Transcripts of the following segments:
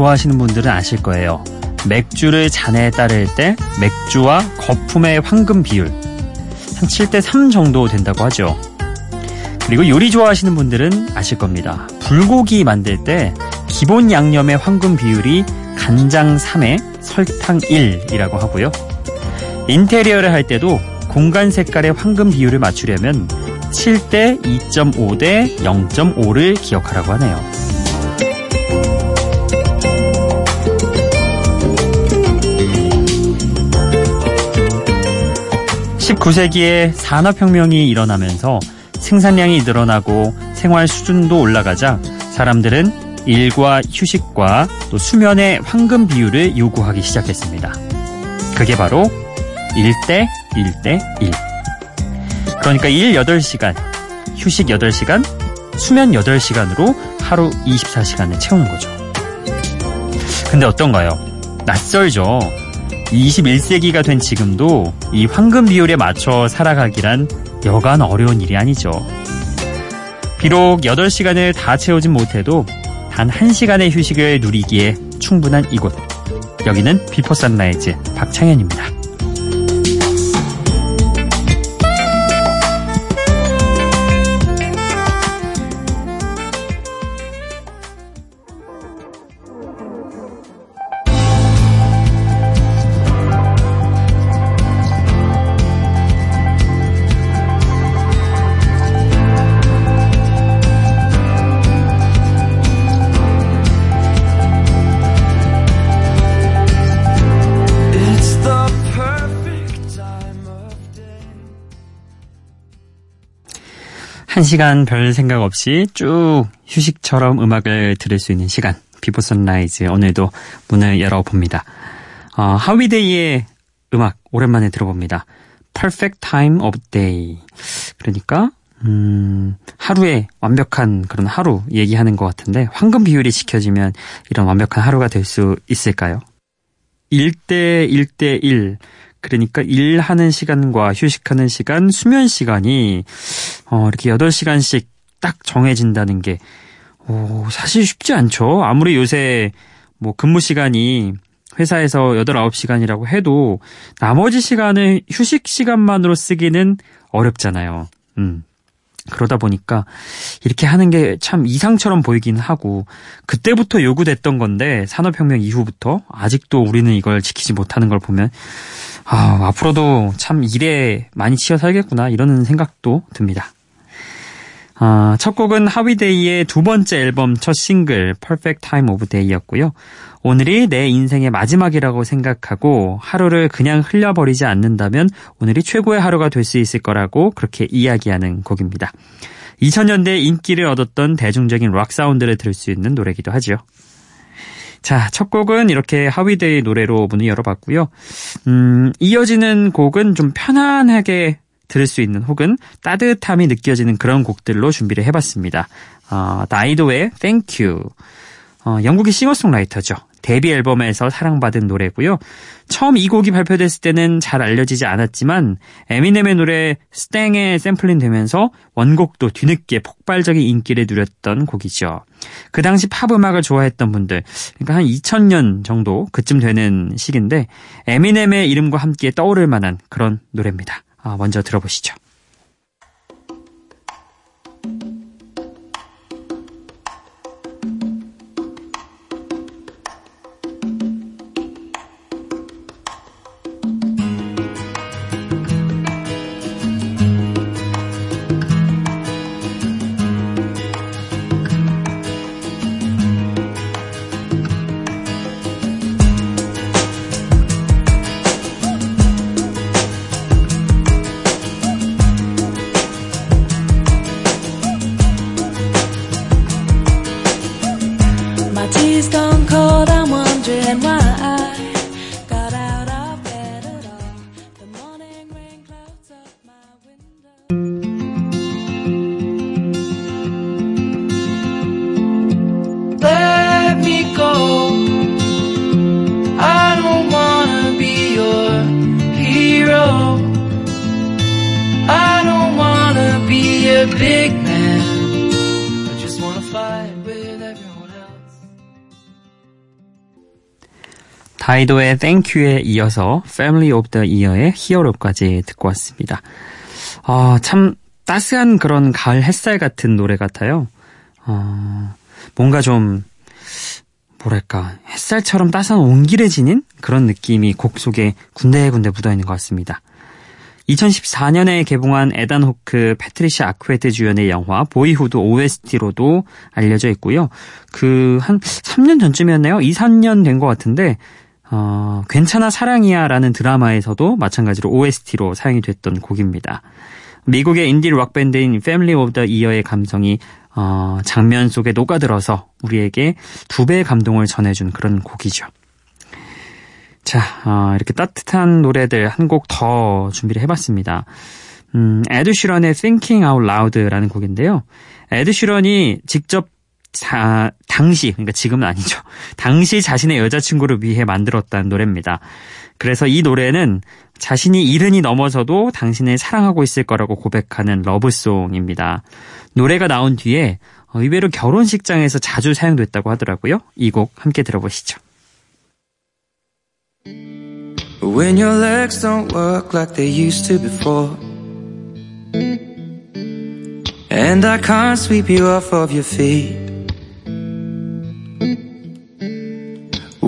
좋아하시는 분들은 아실 거예요. 맥주를 잔에 따를 때 맥주와 거품의 황금 비율 한 7대 3 정도 된다고 하죠. 그리고 요리 좋아하시는 분들은 아실 겁니다. 불고기 만들 때 기본 양념의 황금 비율이 간장 3에 설탕 1이라고 하고요. 인테리어를 할 때도 공간 색깔의 황금 비율을 맞추려면 7대 2.5대 0.5를 기억하라고 하네요. 19세기에 산업혁명이 일어나면서 생산량이 늘어나고 생활 수준도 올라가자 사람들은 일과 휴식과 또 수면의 황금 비율을 요구하기 시작했습니다. 그게 바로 1대 1대 1. 그러니까 일 8시간, 휴식 8시간, 수면 8시간으로 하루 24시간을 채우는 거죠. 근데 어떤가요? 낯설죠? 21세기가 된 지금도 이 황금 비율에 맞춰 살아가기란 여간 어려운 일이 아니죠. 비록 8시간을 다 채우진 못해도 단 1시간의 휴식을 누리기에 충분한 이곳. 여기는 비포 선라이즈 박창현입니다. 한 시간 별 생각 없이 쭉 휴식처럼 음악을 들을 수 있는 시간. 비포 선라이즈 오늘도 문을 열어봅니다. 어, Howie Day의 음악 오랜만에 들어봅니다. Perfect Time of Day. 그러니까 음, 하루에 완벽한 그런 하루 얘기하는 것 같은데 황금 비율이 지켜지면 이런 완벽한 하루가 될 수 있을까요? 1대 1대 1. 그러니까 일하는 시간과 휴식하는 시간, 수면 시간이 어, 이렇게 8시간씩 딱 정해진다는 게 오, 사실 쉽지 않죠. 아무리 요새 뭐 근무 시간이 회사에서 8, 9시간이라고 해도 나머지 시간을 휴식 시간만으로 쓰기는 어렵잖아요. 음. 그러다 보니까 이렇게 하는 게 참 이상처럼 보이긴 하고 그때부터 요구됐던 건데 산업혁명 이후부터 아직도 우리는 이걸 지키지 못하는 걸 보면 아, 앞으로도 참 일에 많이 치여 살겠구나 이런 생각도 듭니다. 아, 첫 곡은 하위데이의 두 번째 앨범 첫 싱글 Perfect Time of Day였고요. 오늘이 내 인생의 마지막이라고 생각하고 하루를 그냥 흘려버리지 않는다면 오늘이 최고의 하루가 될 수 있을 거라고 그렇게 이야기하는 곡입니다. 2000년대 인기를 얻었던 대중적인 락 사운드를 들을 수 있는 노래기도 하죠. 자, 첫 곡은 이렇게 하위데이 노래로 문을 열어봤고요. 음, 이어지는 곡은 좀 편안하게 들을 수 있는 혹은 따뜻함이 느껴지는 그런 곡들로 준비를 해봤습니다. 어, 나이도의 Thank You. 어, 영국의 싱어송라이터죠. 데뷔 앨범에서 사랑받은 노래고요. 처음 이 곡이 발표됐을 때는 잘 알려지지 않았지만 에미넴의 노래 스탱에 샘플링 되면서 원곡도 뒤늦게 폭발적인 인기를 누렸던 곡이죠. 그 당시 팝 음악을 좋아했던 분들, 그러니까 한 2000년 정도 그쯤 되는 시기인데 에미넴의 이름과 함께 떠오를 만한 그런 노래입니다. 아, 먼저 들어보시죠. 다이도의 Thank You에 이어서 Family of the Year의 히어로까지 듣고 왔습니다. 어, 참 따스한 그런 가을 햇살 같은 노래 같아요. 어, 뭔가 좀 뭐랄까 햇살처럼 따스한 온기를 지닌 그런 느낌이 곡 속에 군데군데 묻어있는 것 같습니다. 2014년에 개봉한 에단 호크, 패트리샤 아쿠에트 주연의 영화 Boyhood OST로도 알려져 있고요. 그 한 3년 전쯤이었나요? 2, 3년 된 것 같은데 어, 괜찮아 사랑이야라는 드라마에서도 마찬가지로 OST로 사용이 됐던 곡입니다. 미국의 인디 락 밴드인 Family of the Year의 감성이 어, 장면 속에 녹아들어서 우리에게 두 배의 감동을 전해준 그런 곡이죠. 자, 어, 이렇게 따뜻한 노래들 한 곡 더 준비를 해봤습니다. 음, 에드 슈런의 Thinking Out Loud라는 곡인데요. 에드 슈런이 직접 자, 당시, 그러니까 지금은 아니죠. 당시 자신의 여자친구를 위해 만들었다는 노래입니다. 그래서 이 노래는 자신이 일흔이 넘어서도 당신을 사랑하고 있을 거라고 고백하는 러브송입니다. 노래가 나온 뒤에 의외로 결혼식장에서 자주 사용됐다고 하더라고요. 이 곡 함께 들어보시죠. When your legs don't work like they used to before And I can't sweep you off of your feet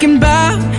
thinking about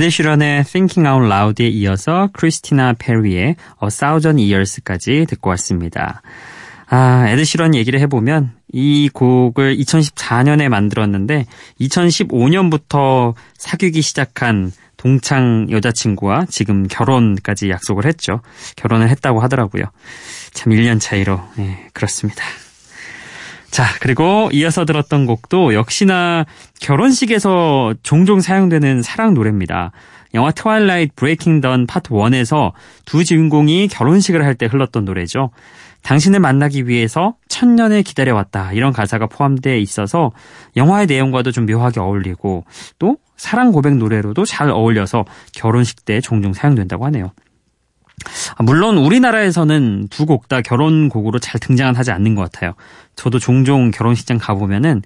에드시런의 Thinking Out Loud에 이어서 크리스티나 페리의 A Thousand Years까지 듣고 왔습니다. 아, 에드시런 얘기를 해보면 이 곡을 2014년에 만들었는데 2015년부터 사귀기 시작한 동창 여자친구와 지금 결혼까지 약속을 했죠. 결혼을 했다고 하더라고요. 참 1년 차이로. 네, 그렇습니다. 자, 그리고 이어서 들었던 곡도 역시나 결혼식에서 종종 사용되는 사랑 노래입니다. 영화 Twilight Breaking Dawn Part 1에서 두 주인공이 결혼식을 할 때 흘렀던 노래죠. 당신을 만나기 위해서 천년을 기다려왔다. 이런 가사가 포함되어 있어서 영화의 내용과도 좀 묘하게 어울리고 또 사랑 고백 노래로도 잘 어울려서 결혼식 때 종종 사용된다고 하네요. 아, 물론 우리나라에서는 두 곡 다 결혼곡으로 잘 등장은 하지 않는 것 같아요. 저도 종종 결혼식장 가보면은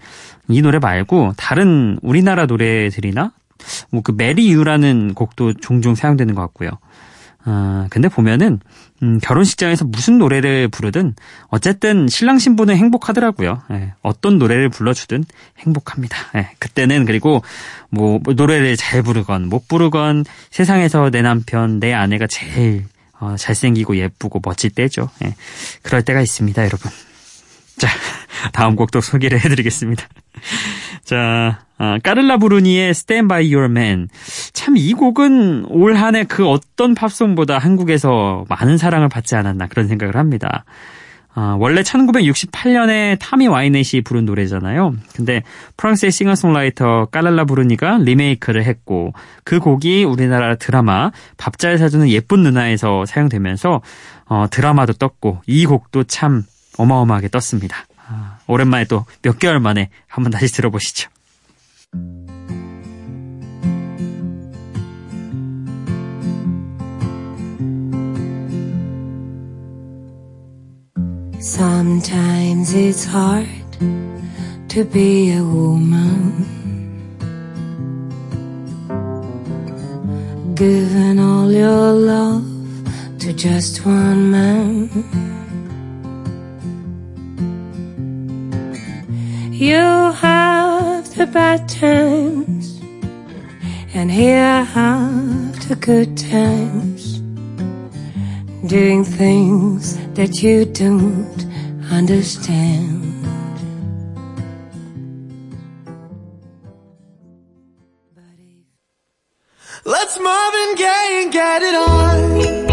이 노래 말고 다른 우리나라 노래들이나 뭐 그 메리 유라는 곡도 종종 사용되는 것 같고요. 아, 근데 보면은, 음, 결혼식장에서 무슨 노래를 부르든, 어쨌든 신랑 신부는 행복하더라고요. 예, 어떤 노래를 불러주든 행복합니다. 예, 그때는 그리고 뭐, 뭐, 노래를 잘 부르건 못 부르건 세상에서 내 남편, 내 아내가 제일 어, 잘생기고 예쁘고 멋질 때죠. 예, 그럴 때가 있습니다, 여러분. 자, 다음 곡도 소개를 해드리겠습니다. 자, 아, 까를라 부르니의 Stand By Your Man. 참 이 곡은 올 한 해 그 어떤 팝송보다 한국에서 많은 사랑을 받지 않았나 그런 생각을 합니다. 아, 원래 1968년에 타미 와이넷이 부른 노래잖아요. 근데 프랑스의 싱어송라이터 까랄라 부르니가 리메이크를 했고 그 곡이 우리나라 드라마 밥 잘 사주는 예쁜 누나에서 사용되면서 어, 드라마도 떴고 이 곡도 참 어마어마하게 떴습니다. 아, 오랜만에 또 몇 개월 만에 한번 다시 들어보시죠. Sometimes it's hard to be a woman. given all your love to just one man. You have the bad times, and here I have the good times. Doing things that you don't understand. Let's Marvin Gaye and get it on.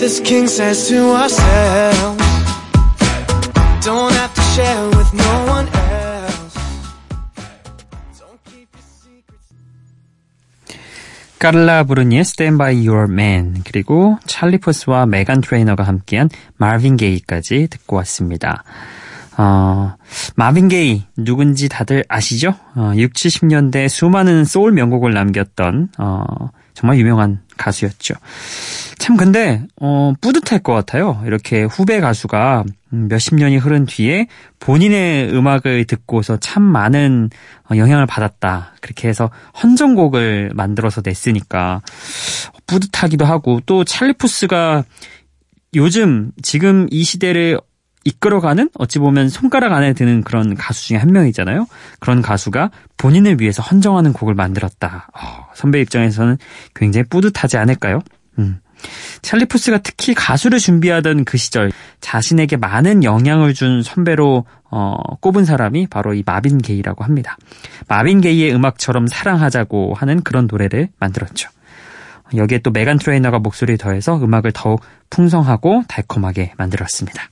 This king size to ourselves. Don't have to share with no one else. Don't keep your secrets. 카를라 브루니의 Stand By Your Man 그리고 찰리 포스와 메간 트레이너가 함께한 마빈 게이까지 듣고 왔습니다. 어, 마빈 게이 누군지 다들 아시죠? 어, 6, 70년대 수많은 소울 명곡을 남겼던 어, 정말 유명한 가수였죠. 참 근데 어, 뿌듯할 것 같아요. 이렇게 후배 가수가 음, 몇십 년이 흐른 뒤에 본인의 음악을 듣고서 참 많은 어, 영향을 받았다. 그렇게 해서 헌정곡을 만들어서 냈으니까 뿌듯하기도 하고 또 찰리푸스가 요즘 지금 이 시대를 이끌어가는 어찌 보면 손가락 안에 드는 그런 가수 중에 한 명이잖아요. 그런 가수가 본인을 위해서 헌정하는 곡을 만들었다. 어, 선배 입장에서는 굉장히 뿌듯하지 않을까요? 음. 찰리 푸스가 특히 가수를 준비하던 그 시절 자신에게 많은 영향을 준 선배로 어, 꼽은 사람이 바로 이 마빈 게이라고 합니다. 마빈 게이의 음악처럼 사랑하자고 하는 그런 노래를 만들었죠. 여기에 또 메간 트레이너가 목소리를 더해서 음악을 더욱 풍성하고 달콤하게 만들었습니다.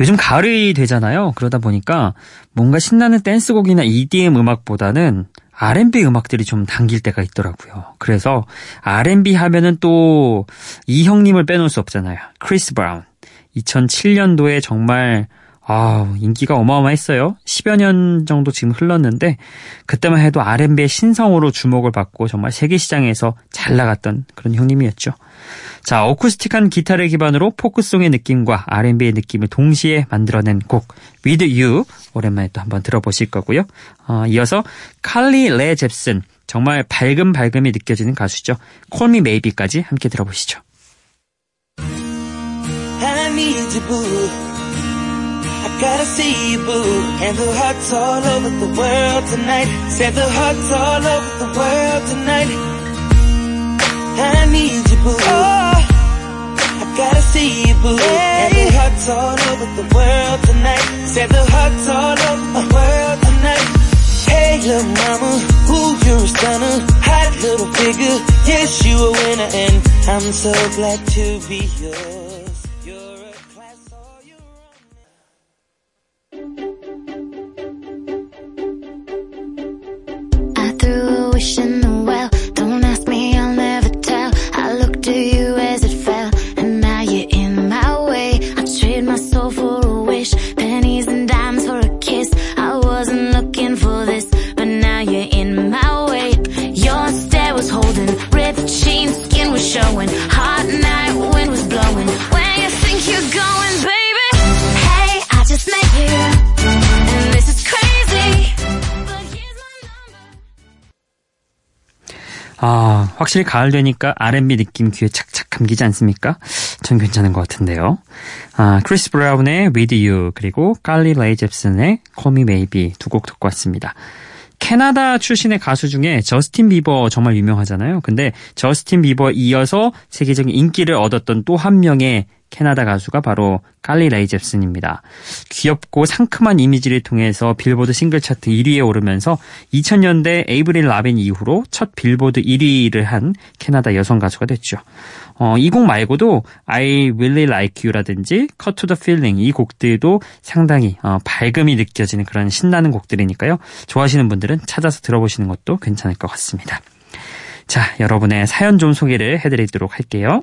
요즘 가을이 되잖아요. 그러다 보니까 뭔가 신나는 댄스곡이나 EDM 음악보다는 R&B 음악들이 좀 당길 때가 있더라고요. 그래서 R&B 하면은 또 이 형님을 빼놓을 수 없잖아요. 크리스 브라운. 2007년도에 정말 아, 인기가 어마어마했어요. 10여 년 정도 지금 흘렀는데 그때만 해도 R&B의 신성으로 주목을 받고 정말 세계 시장에서 잘 나갔던 그런 형님이었죠. 자, 어쿠스틱한 기타를 기반으로 포크송의 느낌과 R&B의 느낌을 동시에 만들어낸 곡 With You 오랜만에 또 한번 들어보실 거고요. 어, 이어서 칼리 레 잽슨 정말 밝음 밝음이 느껴지는 가수죠. Me Maybe까지 함께 들어보시죠. Gotta see you, boo. And the hearts all over the world tonight. Said the hearts all over the world tonight. I need you, boo. I gotta see you, boo. And the hearts all over the world tonight. Said the hearts all over the world tonight. Hey, little mama, ooh, you're a stunner. Hot little figure, yes, you a winner. And I'm so glad to be yours. In the well. Don't ask me, I'll never tell. I looked to you as it fell, and now you're in my way. I trade my soul for a wish, pennies and dimes for a kiss. I wasn't looking for this, but now you're in my way. Your stare was holding, ripped jeans, skin was showing. 확실히 가을 되니까 R&B 느낌 귀에 착착 감기지 않습니까? 전 괜찮은 것 같은데요. 아, 크리스 브라운의 With You 그리고 칼리 레이 잽슨의 Call Me Maybe 두 곡 듣고 왔습니다. 캐나다 출신의 가수 중에 저스틴 비버 정말 유명하잖아요. 근데 저스틴 비버 이어서 세계적인 인기를 얻었던 또 한 명의 캐나다 가수가 바로 칼리 레이 잽슨입니다. 귀엽고 상큼한 이미지를 통해서 빌보드 싱글 차트 1위에 오르면서 2000년대 에이브릴 라빈 이후로 첫 빌보드 1위를 한 캐나다 여성 가수가 됐죠. 어, 이 곡 말고도 I Really Like You라든지 Cut to the Feeling 이 곡들도 상당히 어, 밝음이 느껴지는 그런 신나는 곡들이니까요. 좋아하시는 분들은 찾아서 들어보시는 것도 괜찮을 것 같습니다. 자, 여러분의 사연 좀 소개를 해드리도록 할게요.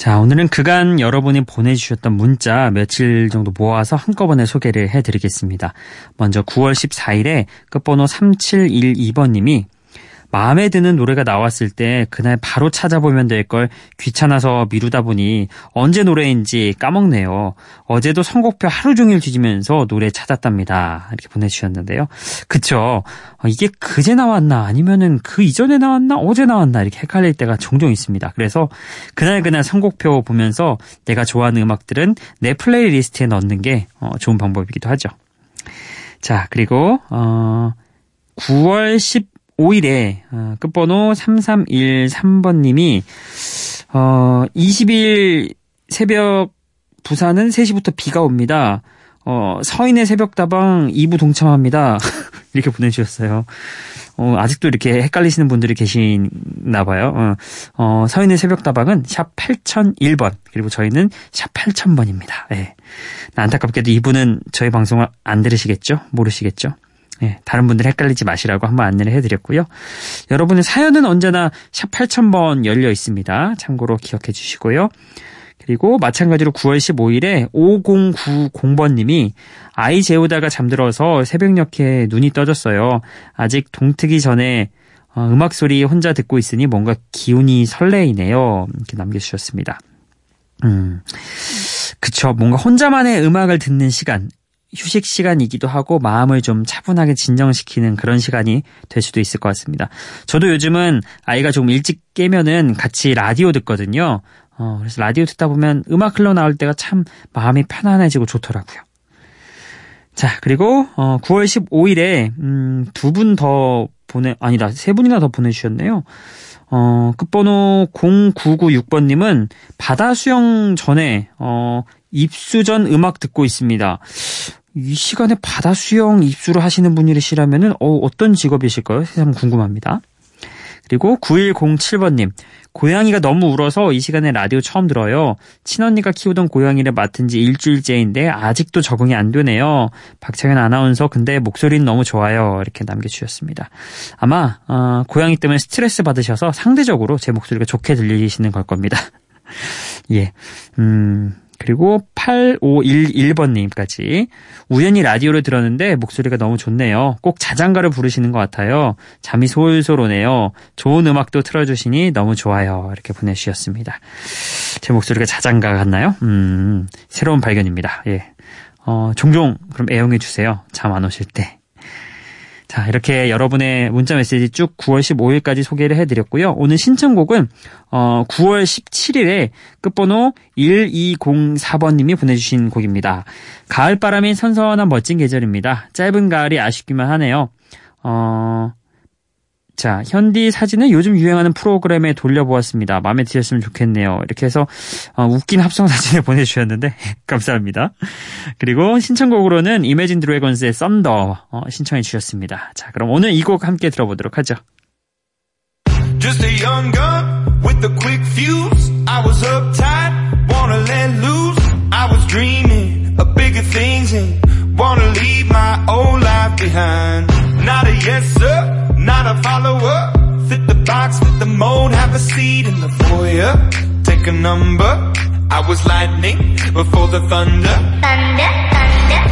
자, 오늘은 그간 여러분이 보내주셨던 문자 며칠 정도 모아서 한꺼번에 소개를 해드리겠습니다. 먼저 9월 14일에 끝번호 3712번님이 마음에 드는 노래가 나왔을 때 그날 바로 찾아보면 될 걸 귀찮아서 미루다 보니 언제 노래인지 까먹네요. 어제도 선곡표 하루 종일 뒤지면서 노래 찾았답니다. 이렇게 보내주셨는데요. 그쵸. 어, 이게 그제 나왔나 아니면은 그 이전에 나왔나 어제 나왔나 이렇게 헷갈릴 때가 종종 있습니다. 그래서 그날그날 선곡표 보면서 내가 좋아하는 음악들은 내 playlist에 넣는 게 어, 좋은 방법이기도 하죠. 자, 그리고 어 9월 10 5일에 어, 끝번호 3313번님이 어, 20일 새벽 부산은 3시부터 비가 옵니다. 어, 서인의 새벽다방 2부 동참합니다. 이렇게 보내주셨어요. 어, 아직도 이렇게 헷갈리시는 분들이 계시나 봐요. 어, 어, 서인의 새벽다방은 샵 8001번, 그리고 저희는 샵 8000번입니다. 예. 안타깝게도 이분은 저희 방송을 안 들으시겠죠? 모르시겠죠? 예, 다른 분들 헷갈리지 마시라고 한번 안내를 해드렸고요. 여러분의 사연은 언제나 샵 8000번 열려 있습니다. 참고로 기억해 주시고요. 그리고 마찬가지로 9월 15일에 5090번님이 아이 재우다가 잠들어서 새벽녘에 눈이 떠졌어요. 아직 동트기 전에 어, 음악 소리 혼자 듣고 있으니 뭔가 기운이 설레이네요. 이렇게 남겨주셨습니다. 음, 그쵸. 뭔가 혼자만의 음악을 듣는 시간, 휴식 시간이기도 하고 마음을 좀 차분하게 진정시키는 그런 시간이 될 수도 있을 것 같습니다. 저도 요즘은 아이가 좀 일찍 깨면은 같이 라디오 듣거든요. 어, 그래서 라디오 듣다 보면 음악 흘러나올 때가 참 마음이 편안해지고 좋더라고요. 자, 그리고 어, 9월 15일에 음, 두 분 더 보내 아니다 세 분이나 더 보내 주셨네요. 어, 끝번호 0996번님은 바다 수영 전에 어, 입수 전 음악 듣고 있습니다. 이 시간에 바다 수영 입수를 하시는 분이시라면은 어, 어떤 직업이실까요? 참 궁금합니다. 그리고 9107번님, 고양이가 너무 울어서 이 시간에 라디오 처음 들어요. 친언니가 키우던 고양이를 맡은 지 일주일째인데 아직도 적응이 안 되네요. 박창현 아나운서 근데 목소리는 너무 좋아요. 이렇게 남겨주셨습니다. 아마 어, 고양이 때문에 스트레스 받으셔서 상대적으로 제 목소리가 좋게 들리시는 걸 겁니다. 예, 음, 그리고 8511번님까지 우연히 라디오를 들었는데 목소리가 너무 좋네요. 꼭 자장가를 부르시는 것 같아요. 잠이 솔솔 오네요. 좋은 음악도 틀어주시니 너무 좋아요. 이렇게 보내주셨습니다. 제 목소리가 자장가 같나요? 음, 새로운 발견입니다. 예. 어, 종종 그럼 애용해 주세요. 잠 안 오실 때. 자, 이렇게 여러분의 문자 메시지 쭉 9월 15일까지 소개를 해드렸고요. 오늘 신청곡은 어, 9월 17일에 끝번호 1204번님이 보내주신 곡입니다. 가을바람이 선선한 멋진 계절입니다. 짧은 가을이 아쉽기만 하네요. 어, 자, 현디 사진은 요즘 유행하는 프로그램에 돌려보았습니다. 마음에 드셨으면 좋겠네요. 이렇게 해서 어, 웃긴 합성 사진을 보내주셨는데 감사합니다. 그리고 신청곡으로는 이매진 드래곤스의 썬더 어, 신청해 주셨습니다. 자, 그럼 오늘 이 곡 함께 들어보도록 하죠. Just a young gun with a quick fuse. I was uptight, wanna let loose. I was dreaming of bigger things and wanna leave my old life behind. Not a yes sir. Not a follower. Fit the box, fit the mold, have a seat in the foyer. Take a number. I was lightning before the thunder. Thunder, thunder.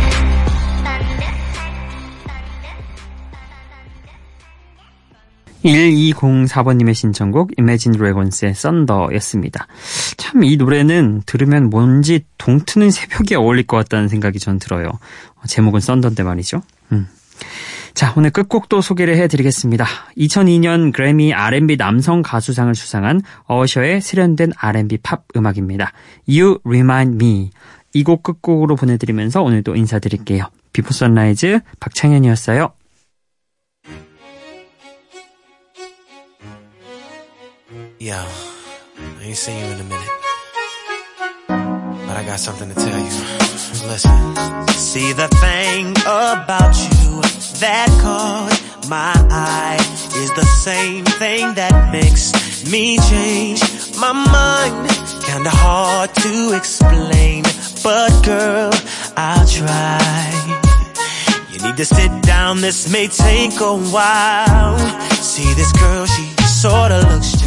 1204번님의 신청곡 Imagine Dragons의 Thunder였습니다. 참 이 노래는 들으면 뭔지 동트는 새벽에 어울릴 것 같다는 생각이 전 들어요. 제목은 썬더인데 말이죠. 음. 자, 오늘 끝곡도 소개를 해드리겠습니다. 2002년 그래미 R&B 남성 가수상을 수상한 어셔의 세련된 R&B 팝 음악입니다. You Remind Me. 이 곡 끝곡으로 보내드리면서 오늘도 인사드릴게요. 비포 선라이즈 박창현이었어요. Yo, I ain't seen you in a minute. But I got something to tell you. Listen. See the thing about you that caught my eye is the same thing that makes me change my mind. Kinda hard to explain, but girl, I'll try. You need to sit down, this may take a while. See this girl, she sorta looks